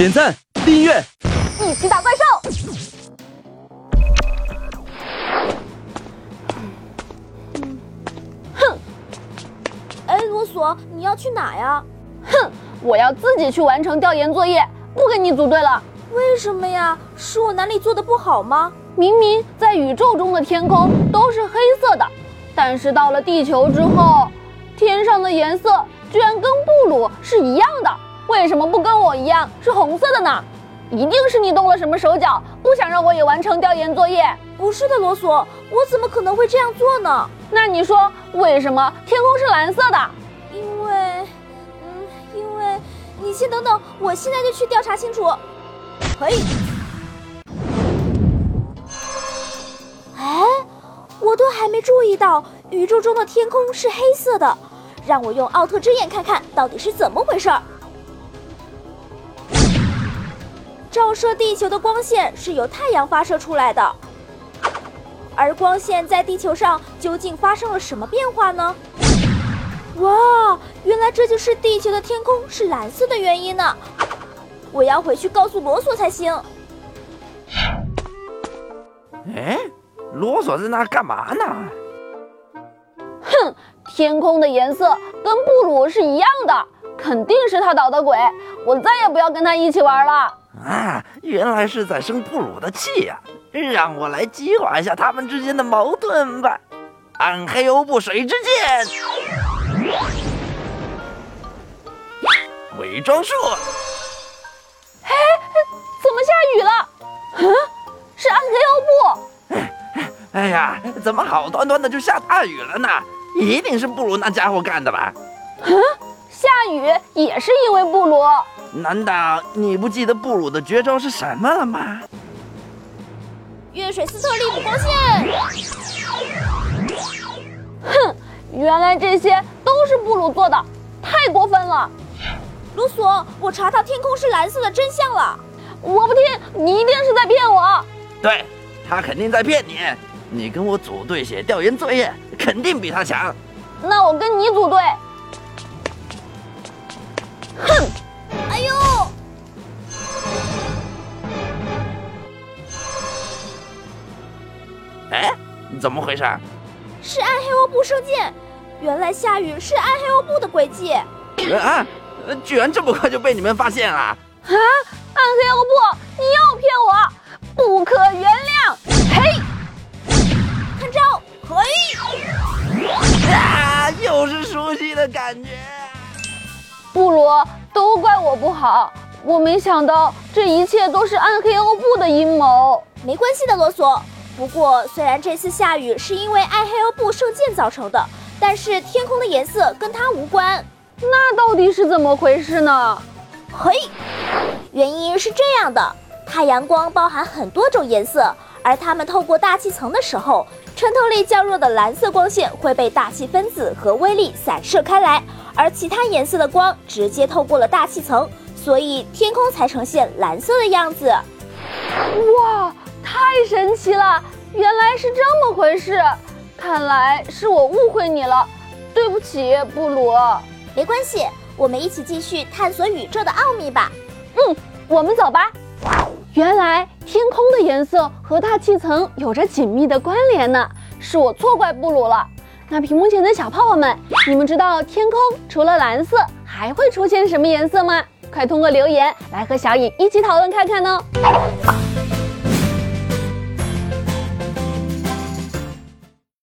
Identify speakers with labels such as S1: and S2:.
S1: 点赞、订阅，
S2: 一起打怪兽。哼！
S3: 哎，罗索，你要去哪呀？
S2: 哼！我要自己去完成调研作业，不跟你组队了。
S3: 为什么呀？是我哪里做的不好吗？
S2: 明明在宇宙中的天空都是黑色的，但是到了地球之后，天上的颜色居然跟布鲁是一样的。为什么不跟我一样是红色的呢？一定是你动了什么手脚，不想让我也完成调研作业。
S3: 不是的，罗索，我怎么可能会这样做呢？
S2: 那你说为什么天空是蓝色的？
S3: 因为，嗯，因为你先等等，我现在就去调查清楚。可以。哎，我都还没注意到宇宙中的天空是黑色的，让我用奥特之眼看看到底是怎么回事儿。照射地球的光线是由太阳发射出来的，而光线在地球上究竟发生了什么变化呢？哇，原来这就是地球的天空是蓝色的原因呢！我要回去告诉罗索才行。
S4: 哎，罗索在那干嘛呢？
S2: 哼，天空的颜色跟布鲁是一样的，肯定是他捣的鬼！我再也不要跟他一起玩了。
S4: 啊，原来是在生布鲁的气呀！让我来激化一下他们之间的矛盾吧。暗黑欧布水之剑，伪装术。
S2: 哎，怎么下雨了？嗯，是暗黑欧布。
S4: 哎呀，怎么好端端的就下大雨了呢？一定是布鲁那家伙干的吧？
S2: 嗯，下雨也是因为布鲁。
S4: 难道你不记得布鲁的绝招是什么了吗？
S3: 月水斯特利姆光线！
S2: 哼，原来这些都是布鲁做的，太过分了！
S3: 卢索，我查到天空是蓝色的真相了。
S2: 我不听，你一定是在骗我。
S4: 对，他肯定在骗你。你跟我组队写调研作业，肯定比他强。
S2: 那我跟你组队。
S3: 哎，
S4: 怎么回事？
S3: 是暗黑欧布射箭！原来下雨是暗黑欧布的诡计。
S4: 啊！居然这么快就被你们发现了！啊！
S2: 暗黑欧布，你又骗我，不可原谅！嘿！
S3: 看招！嘿！
S4: 啊！又是熟悉的感觉。
S2: 布罗。都怪我不好，我没想到这一切都是暗黑欧布的阴谋。
S3: 没关系的，罗索。不过，虽然这次下雨是因为艾黑欧布射箭造成的，但是天空的颜色跟它无关。
S2: 那到底是怎么回事呢？
S3: 嘿，原因是这样的：太阳光包含很多种颜色，而它们透过大气层的时候，穿透力较弱的蓝色光线会被大气分子和微粒散射开来。而其他颜色的光直接透过了大气层，所以天空才呈现蓝色的样子。
S2: 哇，太神奇了！原来是这么回事。看来是我误会你了，对不起，布鲁。
S3: 没关系，我们一起继续探索宇宙的奥秘吧。
S2: 嗯，我们走吧。原来天空的颜色和大气层有着紧密的关联呢，是我错怪布鲁了。那屏幕前的小泡泡们，你们知道天空除了蓝色还会出现什么颜色吗？快通过留言来和小影一起讨论看看哦。